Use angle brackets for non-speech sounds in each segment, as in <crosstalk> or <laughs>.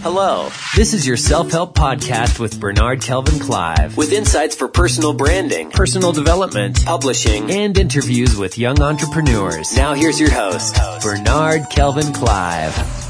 Hello, this is your self help podcast with Bernard Kelvin Clive, with insights for personal branding, personal development, publishing, and interviews with young entrepreneurs. Now, here's your host, Bernard Kelvin Clive.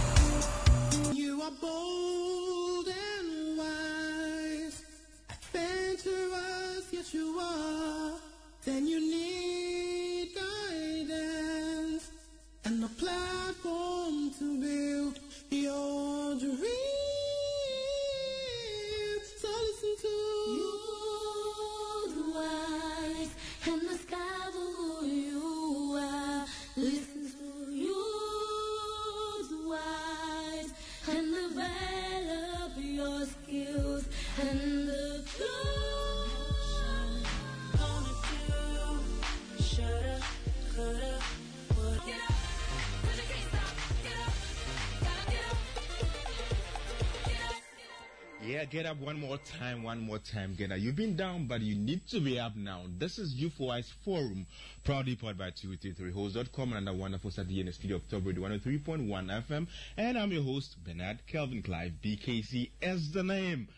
Yeah, get up one more time, one more time, get up. You've been down, but you need to be up now. This is Youth Wise Forum, proudly powered by 233host.com and under wonderful Saturday in the studio of Top Radio 103.1 FM. And I'm your host, Bernard Kelvin Clive. BKC as the name.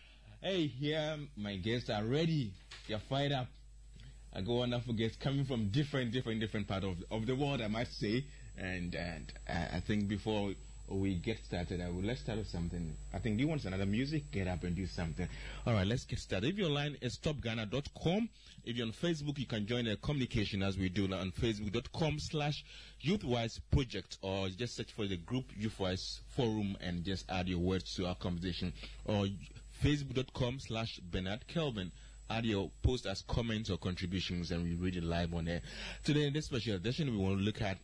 Hey, here my guests are ready. They're fired up. I got wonderful guests coming from different, different, different part of, of the world, I must say. And and I, I think before we get started, I would let's start with something. I think you want another music? Get up and do something. All right, let's get started. If your line is topghana.com, if you're on Facebook, you can join the communication as we do now on facebook.com slash youthwise project or just search for the group youthwise forum and just add your words to our conversation or facebook.com slash Bernard Kelvin add your post as comments or contributions and we read it live on air. Today in this special edition we want to look at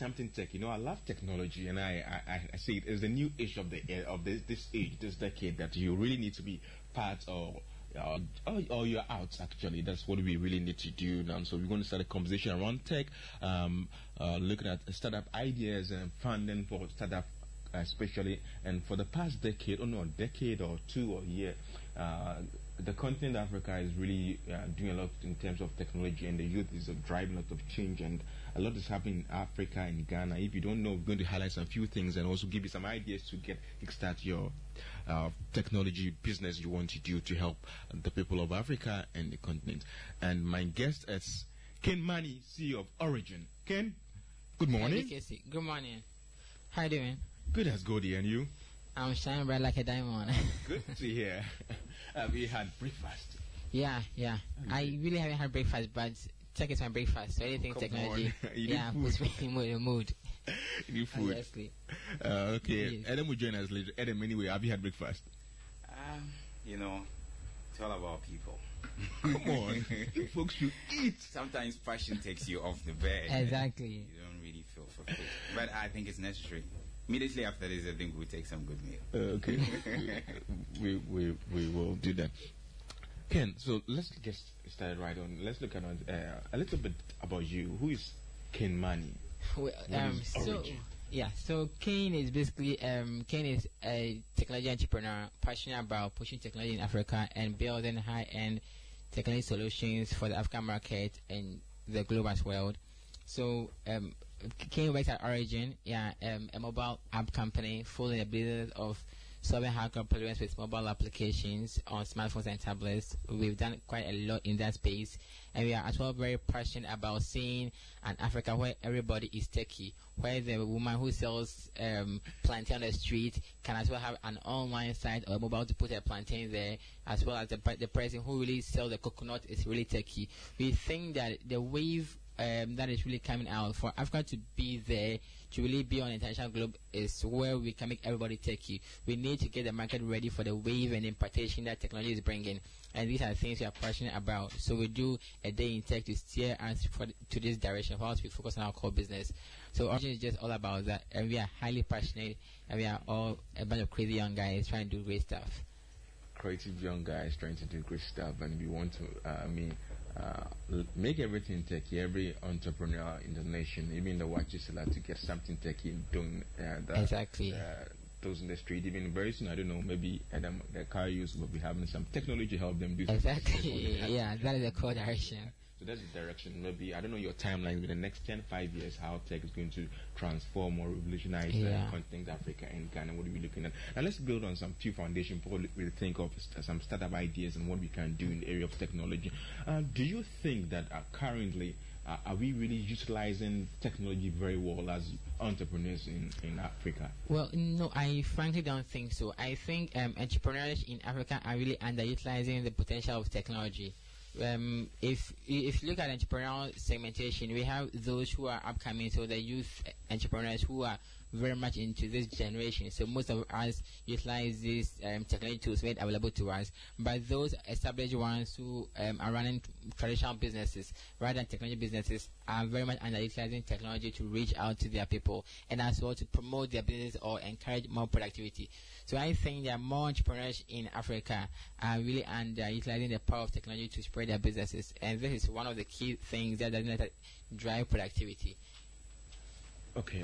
something tech. You know, I love technology, and I, I, I it is the new age of the of this, this age, this decade that you really need to be part of. Uh, or, or you're out actually that's what we really need to do now so we're going to start a conversation around tech um, uh, looking at startup ideas and funding for startup especially and for the past decade or no decade or two or year uh, the continent of Africa is really uh, doing a lot in terms of technology, and the youth is uh, driving a lot of change, and a lot is happening in Africa and Ghana. If you don't know, we're going to highlight some few things and also give you some ideas to get kickstart your uh, technology business you want to do to help the people of Africa and the continent. And my guest is Kane Mani, CEO of Origgin. Ken, good morning. Hey, Good morning. How are you doing? Good as Goldie, and you? I'm shining bright like a diamond. <laughs> Good to hear. Have you had breakfast? yeah, yeah. I really haven't had breakfast, but tech is my breakfast. So anything Come technology. <laughs> You yeah, food. puts me in mood. in mood. <laughs> You food. Honestly. Uh, okay. Yes. Adam will join us later. Adam, anyway, have you had breakfast? Um, you know, it's all about people. <laughs> Come on. you folks should eat. Sometimes passion takes you off the bed. Exactly. You don't really feel fulfilled. But I think it's necessary. Immediately after this, I think we'll take some good meal. Uh, okay. <laughs> we, we, we will do that. Ken, so let's get started right on. Let's look at uh, a little bit about you. Who is Kane Mani? Well, What um, so Origgin? yeah, so Kane is basically um, Kane is a technology entrepreneur passionate about pushing technology in Africa and building high-end technology solutions for the African market and the global as well. So um, Kane works at Origgin, yeah, um, a mobile app company full in the business of solving hacker problems with mobile applications on smartphones and tablets. We've done quite a lot in that space, and we are as well very passionate about seeing an Africa where everybody is techie, where the woman who sells um, plantain on the street can as well have an online site or mobile to put her plantain there, as well as the, the person who really sells the coconut is really techie. We think that the wave um, that is really coming out for Africa to be there, to really be on international globe, is where we can make everybody techie. We need to get the market ready for the wave and impartation that technology is bringing. And these are things we are passionate about. So we do a day in tech to steer us to this direction whilst we focus on our core business. So Origgin is just all about that. And we are highly passionate and we are all a bunch of crazy young guys trying to do great stuff. Creative young guys trying to do great stuff, and we want to, uh, I mean, make everything techie. Every entrepreneur in the nation, even the watches, like to get something techie doing. Uh, the, Exactly. Uh, those in the street, even very soon, I don't know, maybe Adam, the car use will be having some technology help them do. Exactly. <laughs> Yeah, that is the core direction. So that's the direction. Maybe I don't know your timeline. In the next 10, 5 years, how tech is going to transform or revolutionize Yeah. uh, continent Africa and Ghana. What are we looking at? Now let's build on some few foundation Probably we we think of st- some startup ideas and what we can do in the area of technology. Uh, do you think that uh, currently uh, are we really utilizing technology very well as entrepreneurs in, in Africa? Well, no, I frankly don't think so. I think um, entrepreneurs in Africa are really underutilizing the potential of technology. Um, if if you look at entrepreneurial segmentation, we have those who are upcoming, so the youth entrepreneurs who are very much into this generation. So most of us utilize these um, technology tools made available to us. But those established ones who um, are running traditional businesses rather than technology businesses are very much underutilizing technology to reach out to their people and as well to promote their business or encourage more productivity. So I think that more entrepreneurs in Africa are really underutilizing the power of technology to spread their businesses, and this is one of the key things that doesn't drive productivity. Okay,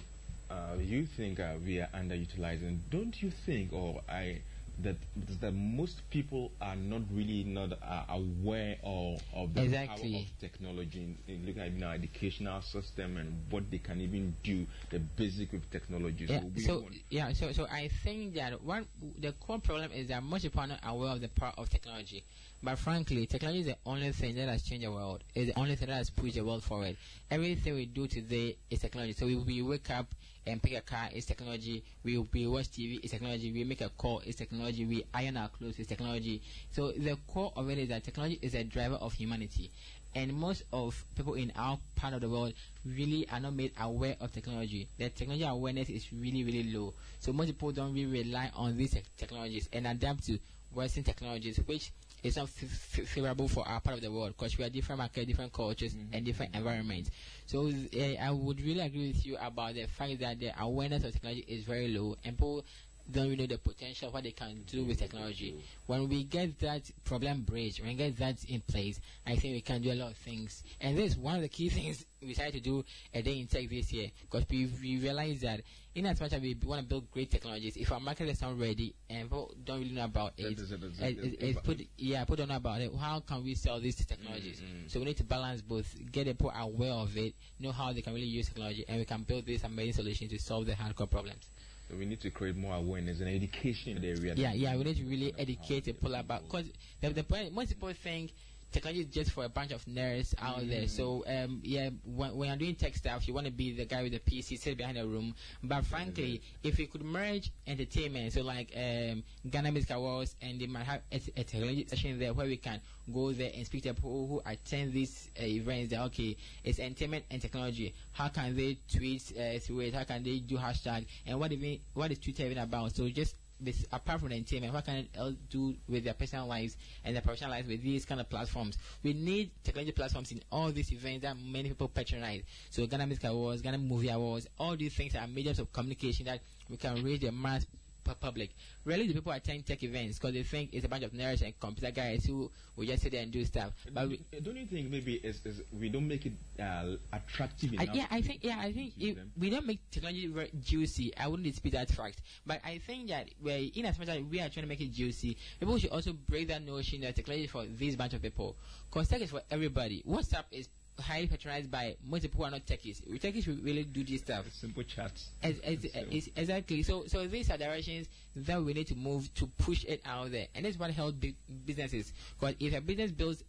uh, you think uh, we are underutilizing? Don't you think, or I, that that most people are not really not uh, aware of, of the Exactly. power of technology in, in looking at you know, educational system and what they can even do the basic with technology. Yeah, we so yeah, so so I think that one the core problem is that most people are not aware of the power of technology. But frankly, technology is the only thing that has changed the world. It's the only thing that has pushed the world forward. Everything we do today is technology. So we, we wake up and pick a car, it's technology. We, we watch TV, it's technology. We make a call, it's technology. We iron our clothes, it's technology. So the core of it is that technology is a driver of humanity. And most of people in our part of the world really are not made aware of technology. Their technology awareness is really, really low. So most people don't really rely on these tech- technologies and adapt to Western technologies, which is not f- f- favorable for our part of the world because we are different market, different cultures, and different environments. So uh, I would really agree with you about the fact that the awareness of technology is very low, and people don't really know the potential of what they can do with technology. When we get that problem bridge, when we get that in place, I think we can do a lot of things. And this is one of the key <laughs> things we decided to do a day in tech this year because we, we realized that in as much as we want to build great technologies, if our market is not ready and people don't really know about it, is it, it. it- it- put, yeah, people don't know about it. How can we sell these technologies? So we need to balance both, get people aware of it, know how they can really use technology, and we can build these amazing solutions to solve the hardcore problems. We need to create more awareness and education in the area. Yeah, yeah, we need to really educate people about because the, the most people think technology is just for a bunch of nerds out there. So um, yeah, when, when you're doing tech stuff, you want to be the guy with the PC, sit behind a room. But frankly, if we could merge entertainment, so like um, Ghana Music Awards, and they might have a, a technology session there where we can go there and speak to people who attend these uh, events. That okay, it's entertainment and technology. How can they tweet uh, through it? How can they do hashtag? And what even what is Twitter even about? So just this, apart from the entertainment, what can it do with their personal lives and their professional lives with these kind of platforms? We need technology platforms in all these events that many people patronize. So Ghana Music Awards, Ghana Movie Awards, all these things are mediums of communication that we can reach the mass public. Really, the people attend tech events because they think it's a bunch of nerds and computer guys who will just sit there and do stuff. But we, don't you think maybe it's, it's, we don't make it uh, attractive I, enough? yeah, I think yeah, I think if we don't make technology very juicy, I wouldn't dispute that fact. But I think that we in as much as we are trying to make it juicy, people should also break that notion that technology is for this bunch of people. Because tech is for everybody. WhatsApp is highly patronized by most people who are not techies. We techies really do this stuff. Simple chats. As, as, So- is- exactly. So, so these are directions that we need to move to push it out there, and that's what helps big businesses. Because if a business builds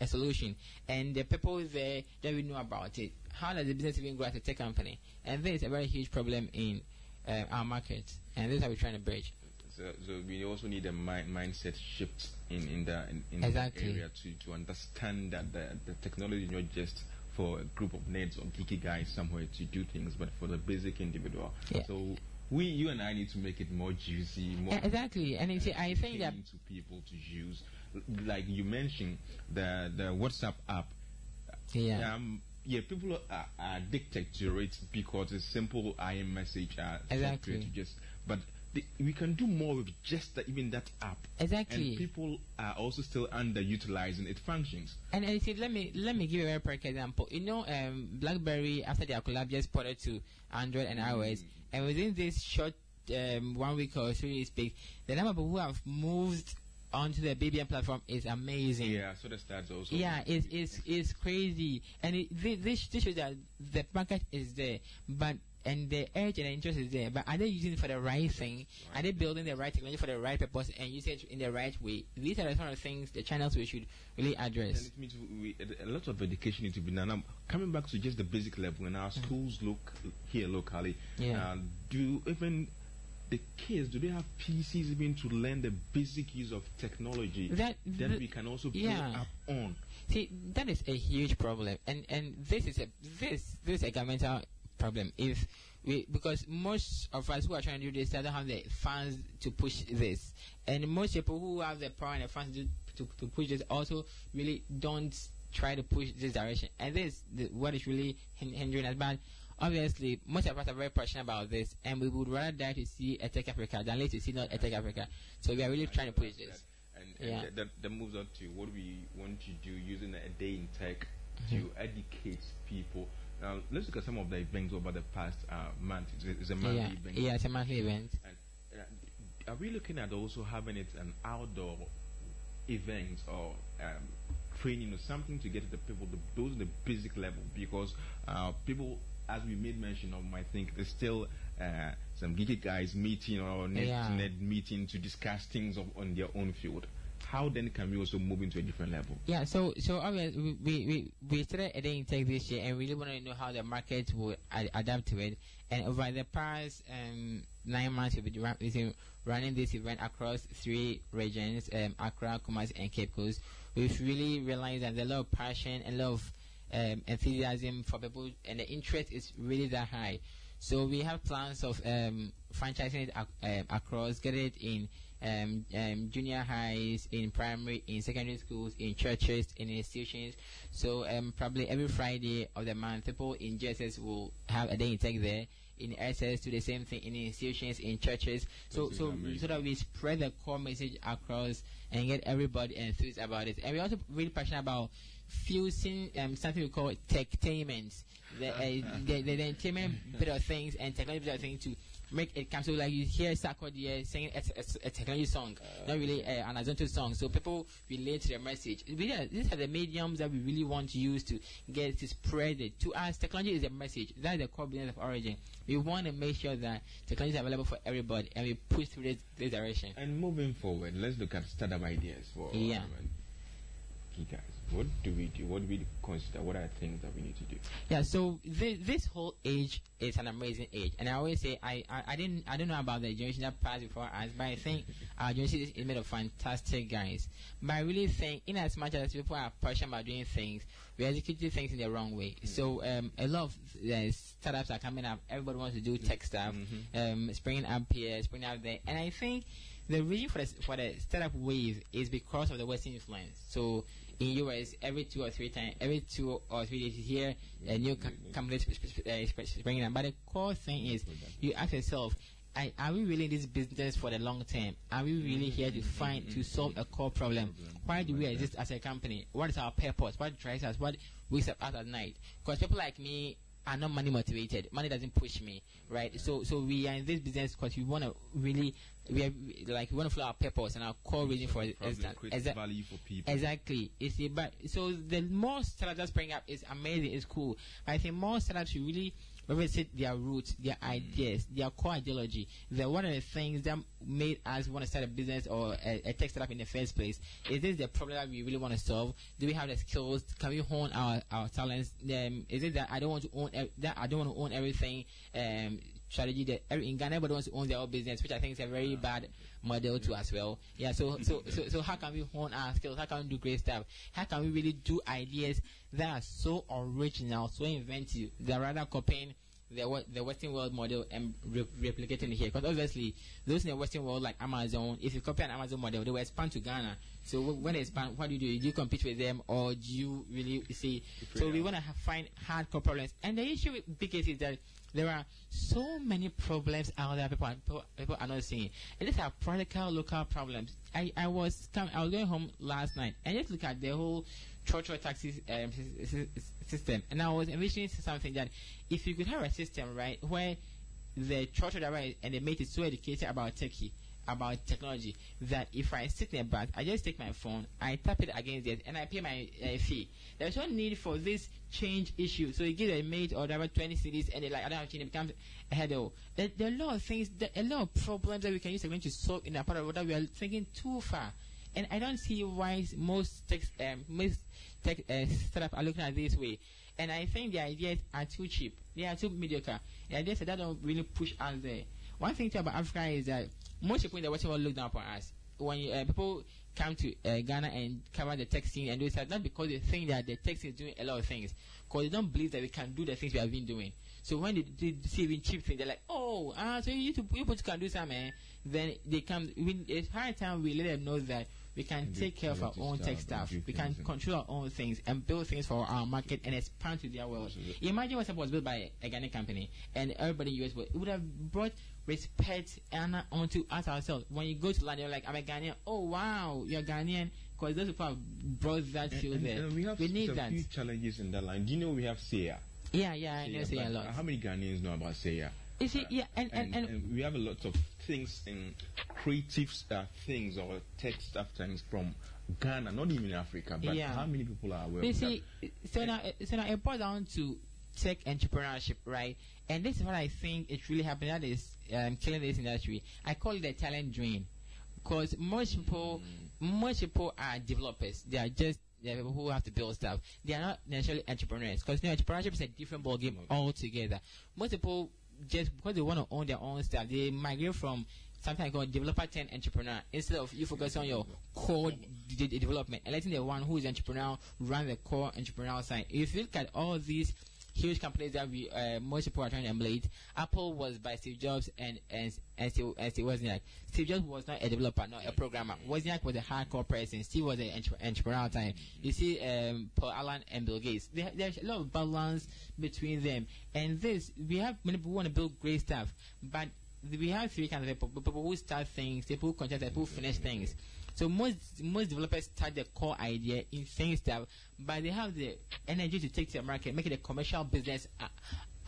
a solution and the people there don't even know about it, how does the business even grow as a tech company? And this is a very huge problem in uh, our market, and this is how we're trying to bridge. So, so we also need a mi- mindset shift in in the in, in Exactly. the area to, to understand that the, the technology is not just for a group of nerds or geeky guys somewhere to do things, but for the basic individual. Yeah. So we, you and I, need to make it more juicy, more exactly. And see, I think that to people to use. Like you mentioned, the the WhatsApp app. yeah, Um, yeah, people are, are addicted to it because it's simple IM message uh, Exactly. just. But the, we can do more with just the, even that app. Exactly. And people are also still underutilizing its functions. And, and see, let me let me give you a very practical example. You know, um, BlackBerry after their collab just ported to Android and iOS, and within this short um, one week or three weeks, the number of people who have moved onto the BBM platform is amazing. Yeah, so the stats also. Yeah, it's it's it's crazy, and it, this this shows that the market is there, but and the urge and the interest is there. But are they using it for the right thing? Are they building the right technology for the right purpose and using it in the right way? These are the sort of things the channels we should really And address. it means we, a lot of education needs to be done. Now, coming back to just the basic level, when our schools look here locally, Mm. Yeah. uh, do even the kids do they have PCs even to learn the basic use of technology That- that we can also build yeah. up on? See, that is a huge problem, and and this is a this this is a governmental problem. If we because most of us who are trying to do this don't have the funds to push this, and most people who have the power and the funds to to, to push this also really don't try to push this direction, and this is the, what is really hindering us. But obviously, most of us are very passionate about this, and we would rather die to see a Tech Africa than live to see not a Tech Africa. So we are really trying to push this. And, and Yeah. that, that, that moves on to what we want to do using a day in tech to Mm-hmm. educate people. Now, let's look at some of the events over the past uh, month. It's, a- it's a monthly Yeah, event. yeah, it's a monthly event. And, uh, are we looking at also having it an outdoor event or um, training or something to get the people the, those are the basic level because uh, people as we made mention of I think there's still uh, some geeky guys meeting or net, Yeah. net meeting to discuss things of, on their own field. How then can we also move into a different level? Yeah, so so obviously we we, we, started a day in tech this year and really want to know how the market will ad- adapt to it. And over the past um, nine months, we've been running this event across three regions: um, Accra, Kumasi, and Cape Coast. We've really realized that there's a lot of passion and a lot of um, enthusiasm for people, and the interest is really that high. So we have plans of um, franchising it ac- um, across, get it in um, um, junior highs, in primary, in secondary schools, in churches, in institutions. So um, probably every Friday of the month, people in JSS will have a day in tech there. In SS, do the same thing in institutions, in churches. So so amazing. so that we spread the core message across and get everybody enthused about it. And we're also really passionate about fusing um, something we call techtainment, the, uh, the, <laughs> the, the entertainment bit of things and technology bit of things to make it come. So like you hear Sarkodie singing a, a, a technology song, not really uh, an horizontal song. So people relate to the message. Uh, these are the mediums that we really want to use to get to spread it. To us, technology is a message. That's the core business of Origgin. We want to make sure that technology is available for everybody, and we push through this, this direction. And moving forward, let's look at startup ideas for Yeah. key guys. What do we do? What do we consider? What are things that we need to do? Yeah, so this, this whole age is an amazing age, and I always say I, I, I didn't I don't know about the generation that passed before us, but I think <laughs> our generation is made of fantastic guys. But I really think, in as much as people are passionate about doing things, we execute things in the wrong way. So um, a lot of uh, startups are coming up. Everybody wants to do tech stuff, um, springing up here, springing up there, and I think the reason for the for the startup wave is because of the Western influence. So in US, every two or three times, every two or three days, you hear a new co- company uh, springing up. But the core thing is, you ask yourself. I, are we really in this business for the long term? Are we really here to find to solve a core problem? Why do we exist as a company? What is our purpose? What drives us? What wakes us up at night? Because people like me are not money motivated. Money doesn't push me, right? So so we are in this business because we want to really we are like we want to follow our purpose and our core reason for it. Probably is that- create is that- value for people. Exactly. You see, but so the more startups that spring up is amazing, it's cool. I think more startups should really revisit their roots, their ideas, their core ideology. That one of the things that made us want to start a business or a, a tech startup in the first place. Is this the problem that we really want to solve? Do we have the skills? Can we hone our, our talents? Um, is it that I don't want to own ev- that I don't want to own everything? Um, strategy that every, in Ghana everybody wants to own their own business, which I think is a very bad model too as well. Yeah, so so <laughs> so so how can we hone our skills? How can we do great stuff? How can we really do ideas that are so original, so inventive, They're rather copying the the Western world model and re- replicating it here? Because obviously, those in the Western world like Amazon, if you copy an Amazon model, they will expand to Ghana. So w- when they expand, what do you do? Do you compete with them, or do you really see? So we want to find hardcore problems, and the issue with big is that there are so many problems out there people are, people, people are not seeing. And these are practical local problems. I, I was com- I was going home last night and just look at the whole church taxi um, sys- sys- system, and I was envisioning something that if you could have a system right where the church driver and the mate is so educated about Turkey about technology that if I sit in a bath, I just take my phone, I tap it against it, and I pay my uh, fee. There's no need for this change issue. So you give a mate or whatever 20 cedis, and they like, I don't have change, it becomes a headache. There, there are a lot of things, a lot of problems that we can use technology to solve in a part of that we are thinking too far. And I don't see why most tech, um, most tech uh, startups are looking at this way. And I think the ideas are too cheap. They are too mediocre. The ideas that don't really push us there. One thing about Africa is that most people in the Western world look down upon us. When uh, people come to uh, Ghana and cover the tech scene and do that, not because they think that the tech is doing a lot of things, because they don't believe that we can do the things we have been doing. So when they, they see even cheap things, they're like, oh, ah, so you, you people can do something. eh?" Then they come. We, it's high time we let them know that we can do take care of our own tech and do We can control our own things and build things for our market and expand to their world. Absolutely. Imagine what was built by a Ghanaian company and everybody in the US would, it would have brought respect and onto us ourselves. When you go to land, you're like, I'm a Ghanaian. Oh wow, you're Ghanaian because those people have brought that And- feel and- there. and we have need a that. few challenges in that line. Do you know we have SEA? Yeah, yeah, I know SEA, a lot. How many Ghanaians know about SEA? You see, yeah, and and, and, and, we have a lot of things in creative uh, things or tech stuff things from Ghana, not even Africa. But Yeah. how many people are aware You of see, so now, so now it boils down to tech entrepreneurship, right? And this is what I think is really happening. That is um, killing this industry. I call it the talent drain, because most people, most people are developers. They are just they people who have to build stuff. They are not necessarily entrepreneurs, because you know, entrepreneurship is a different ballgame altogether. Most people just because they want to own their own stuff, they migrate from something called developer turned entrepreneur instead of you focus on your core development and letting the one who is entrepreneurial run the core entrepreneurial side. If you look at all these huge companies that we uh, most people are trying to emulate, Apple was by Steve Jobs and and and Steve, and Steve Wozniak. Steve Jobs was not a developer, not a programmer. Wozniak was a hardcore person. Steve was an entre- entrepreneurial type. You see, um, Paul Allen and Bill Gates. There, there's a lot of balance between them. And this, we have many people want to build great stuff, but we have three kinds of people: people who start things, people who content, people who finish things. So most most developers start the core idea in things that, but they have the energy to take to the market, make it a commercial business uh,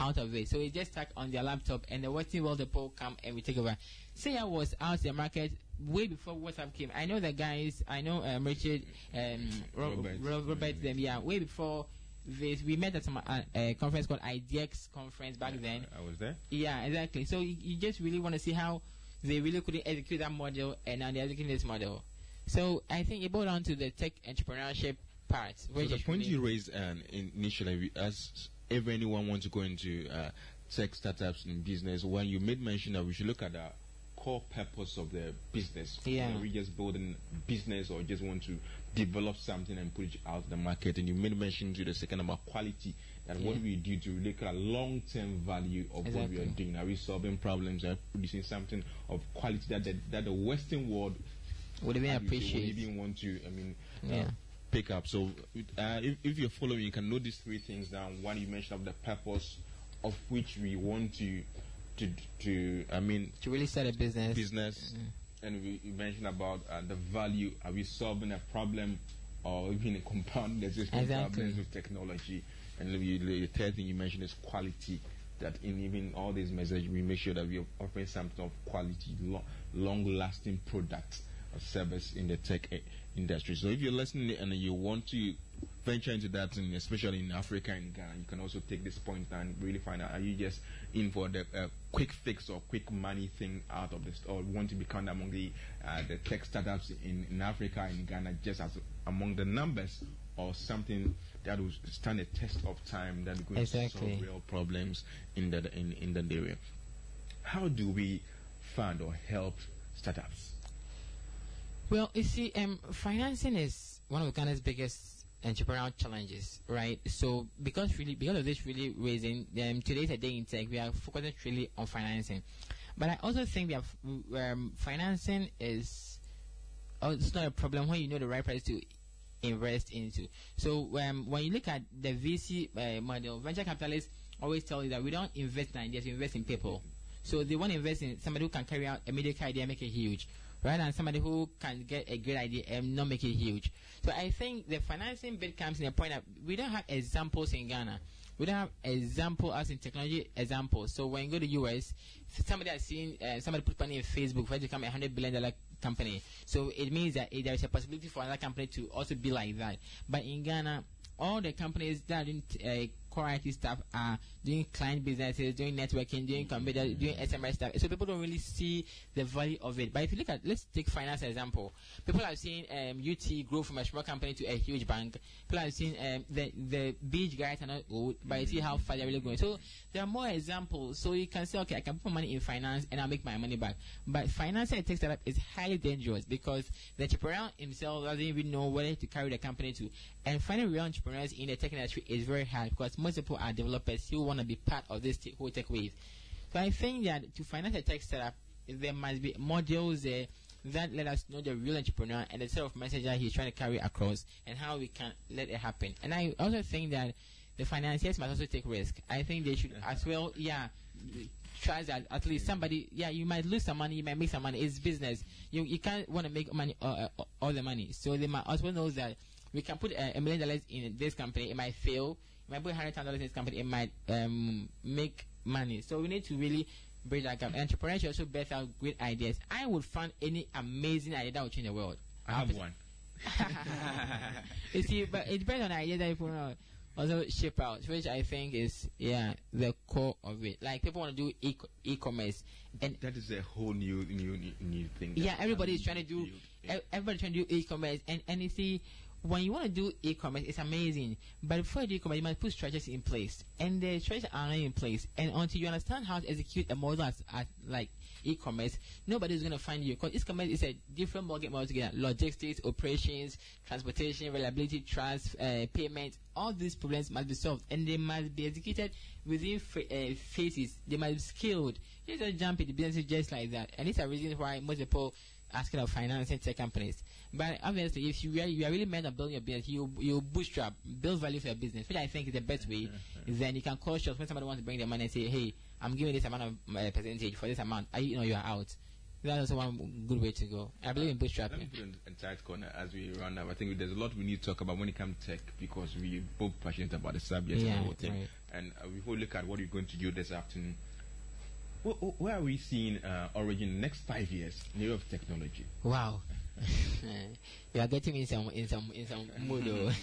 out of it. So it's just stuck on their laptop, and the Western world people come and we take over. Say I was out the market way before WhatsApp came. I know the guys. I know um, Richard, um, Ro- Robert. Ro- Robert, them. Yeah, way before this. We met at some uh, a conference called IDX conference back then. I was there. Yeah, exactly. So you, you just really want to see how they really couldn't execute that model, and now they're executing this model. So I think it boiled down to the tech entrepreneurship part. So the point really- you raised um, initially, as if anyone wants to go into uh, tech startups in business, when you made mention that we should look at the core purpose of the business. Yeah. Are we just building business or just want to develop something and put it out in the market? And you made mention to the second about quality. That what we do to look at long-term value of what we are doing. Are we solving problems? Are we producing something of quality that the, that the Western world would have been you say, appreciated. would even want to, I mean, uh, Yeah. pick up. So, uh, if, if you're following, you can note these three things down. One, you mentioned of the purpose of which we want to, to, to I mean, to really start a business. business, and we you mentioned about uh, the value. Are we solving a problem, or even a the <laughs> existing Exactly. problems with technology? And the, the third thing you mentioned is quality. That in even all these messages, we make sure that we are offering something of quality, lo- long-lasting products service in the tech eh, industry. So if you're listening and you want to venture into that, and especially in Africa and Ghana, you can also take this point and really find out: Are you just in for the uh, quick fix or quick money thing out of this, or want to become among the uh, the tech startups in, in Africa and Ghana, just as among the numbers, or something that will stand a test of time that is going to solve real problems in the in, in that area. How do we fund or help startups? Well, you see, um, financing is one of Ghana's biggest entrepreneurial challenges, right? So because really because of this really raising um, today's a day in tech, we are focusing really on financing. But I also think we have um, financing is oh, it's not a problem when you know the right price to invest into. So um, when you look at the VC uh, model, venture capitalists always tell you that we don't invest in ideas, we invest in people. So they want to invest in somebody who can carry out a mediocre idea make it huge, rather than somebody who can get a great idea and not make it huge. So I think the financing bit comes in a point that we don't have examples in Ghana We don't have example as in technology example. So when you go to US, somebody has seen uh, somebody put money in Facebook for it to become a hundred billion dollar company. So it means that eh, there is a possibility for another company to also be like that. But in Ghana, all the companies that doing uh, core IT stuff are doing client businesses, doing networking, doing computer, doing SMS stuff. So people don't really see the value of it. But if you look at, let's take finance example. People have seen um, UT grow from a small company to a huge bank. People have seen um, the the beach guys are not old, but you see how far they're really going. So there are more examples. So you can say, okay, I can put money in finance and I'll make my money back. But financial tech startup is highly dangerous because the entrepreneur himself doesn't even know where to carry the company to. And finding real entrepreneurs in the tech industry is very hard because most people are developers who want to be part of this whole tech wave. So I think that to finance a tech startup, there must be modules there that let us know the real entrepreneur and the sort of message that he's trying to carry across and how we can let it happen. And I also think that the financiers must also take risk. I think they should as well, yeah, try that at least somebody, yeah, you might lose some money, you might make some money. It's business. You you can't want to make money uh, uh, all the money. So they might well know that we can put a million dollars in this company, it might fail. Might put hundred thousand dollars in this company, it might um, make money. So we need to really bridge that gap. And entrepreneurs should also birth out great ideas. I would fund any amazing idea that would change the world. I have one. <laughs> you see, but it depends on the idea that people uh, also ship out, which I think is yeah the core of it. Like people want to do e- e-commerce, and That is a whole new, new, new, new thing. yeah, everybody is trying to do. e- Everybody's trying to do e-commerce, and and you see, when you want to do e-commerce, it's amazing. But before you do e-commerce, you must put strategies in place, and the strategies are not in place. And until you understand how to execute a model as, as like e-commerce, nobody's going to find you because e-commerce is a different market model together. Logistics, operations, transportation, reliability, trust, uh, payment. All these problems must be solved, and they must be executed within uh, phases. They must be scaled. You don't jump into businesses just like that, and it's a reason why most people asking of financing tech companies. But obviously, if you really, you are really meant to build your business, you you bootstrap, build value for your business, which I think is the best way. then you can call shots when somebody wants to bring their money and say, "Hey, I'm giving this amount of uh, percentage for this amount." I, you know, you are out. That's also one good way to go. I believe in Let me bootstrapping. put in a tight corner as we run up. I think there's a lot we need to talk about when it comes to tech because we both passionate about the subject Yeah, and the whole thing. right. And uh, we will look at what we're going to do this afternoon. Where, are we seeing uh, Origgin in the next five years in the area of technology? Wow. <laughs> you are getting in some in some in some mood. <laughs>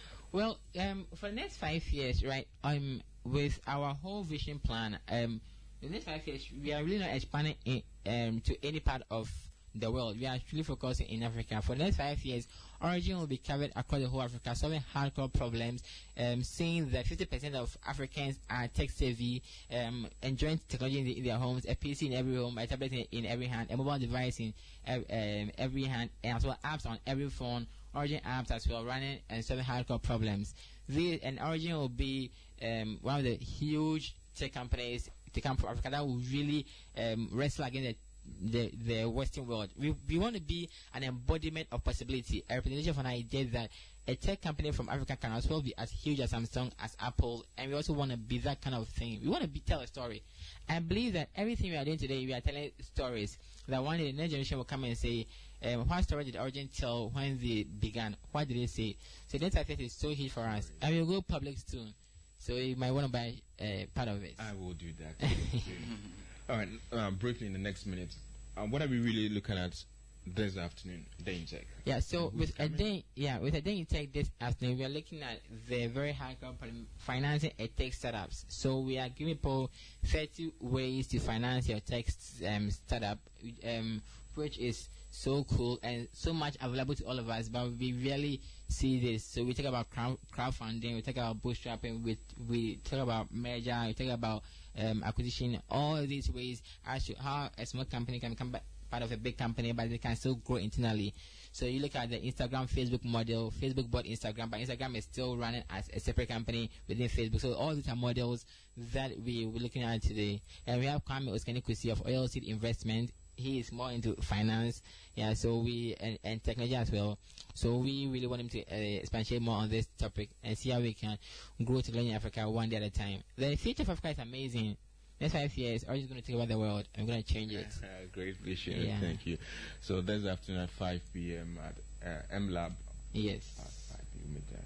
<laughs> well, um, for the next five years, right? Um, with our whole vision plan, um, the next five years, we are really not expanding in, um to any part of the world. We are actually focusing in Africa. For the next five years, Origgin will be covered across the whole Africa, solving hardcore problems, um, seeing that 50% of Africans are tech savvy, um, enjoying technology in, the, in their homes, a PC in every home, a tablet in, in every hand, a mobile device in um, every hand, and as well apps on every phone, Origgin apps as well, running and solving hardcore problems. This, and Origgin will be um, one of the huge tech companies to come from Africa that will really um, wrestle against the the, Western world. We, we want to be an embodiment of possibility, a representation of an idea that a tech company from Africa can as well be as huge as Samsung, as Apple, and we also want to be that kind of thing. We want to be, tell a story. I believe that everything we are doing today, we are telling stories. That one day the next generation will come and say, um, what story did Origgin tell when they began? What did they say? So the interface is so huge for us. And we'll go public soon. So you might want to buy uh, part of it. I will do that. <laughs> All right, um, briefly in the next minute, um, what are we really looking at this afternoon, Day in Tech? Yeah, so Who's with a day, yeah, with a day you take this afternoon, we are looking at the very high company financing a tech startups. So we are giving people 30 ways to finance your tech um, startup, um, which is so cool and so much available to all of us, but we really see this. So we talk about crowd, crowdfunding, we talk about bootstrapping, we, we talk about merger, we talk about um, acquisition, all these ways as to how a small company can become part of a big company, but they can still grow internally. So you look at the Instagram, Facebook model. Facebook bought Instagram, but Instagram is still running as a separate company within Facebook. So all these are models that we were looking at today. And we have Kwame Oskani Kusi of Oil Seed Investment. He is more into finance, yeah. So we and, and technology as well. So we really want him to uh, expatiate more on this topic and see how we can grow technology in Africa one day at a time. The future of Africa is amazing. Next five years, we're just going to take over the world. and we're going to change it. <laughs> Great vision. Yeah. Thank you. So this afternoon at 5 p.m. at uh, M Lab. Yes. At 5 p.m.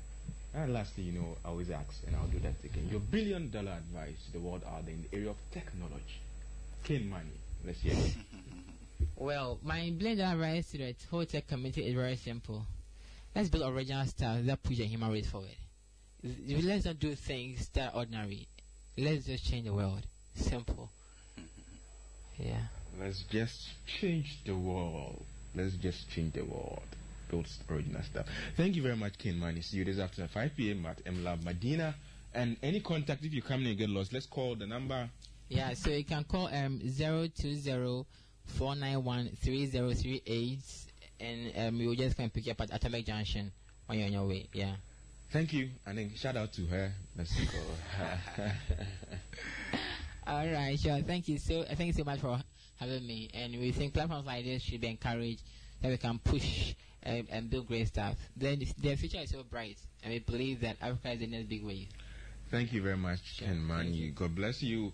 And lastly, you know, I always ask, and I'll do that again. Your billion dollar advice to the world there in the area of technology. Clean money. Let's hear it. <laughs> Well, my blend advice to the whole tech community is very simple. Let's build original stuff that push the human race forward. Let's not do things that are ordinary. Let's just change the world. Simple. Yeah. Let's just change the world. Let's just change the world. Build original stuff. Thank you very much, Kane Mani. See you this afternoon, 5 p.m. at M Lab Medina. And any contact if you come in and get lost, let's call the number. Yeah, so you can call um 020 491 3038 and um, we will just come pick you up at Atomic Junction when you're on your way. Yeah. Thank you. And then shout out to her. Her. <laughs> All right, sure. Thank you so. Thank you so much for having me. And we think platforms like this should be encouraged that we can push um, and build great stuff. Then the future is so bright, and we believe that Africa is the next big wave. Thank you very much, Sure. Ken you. God bless you.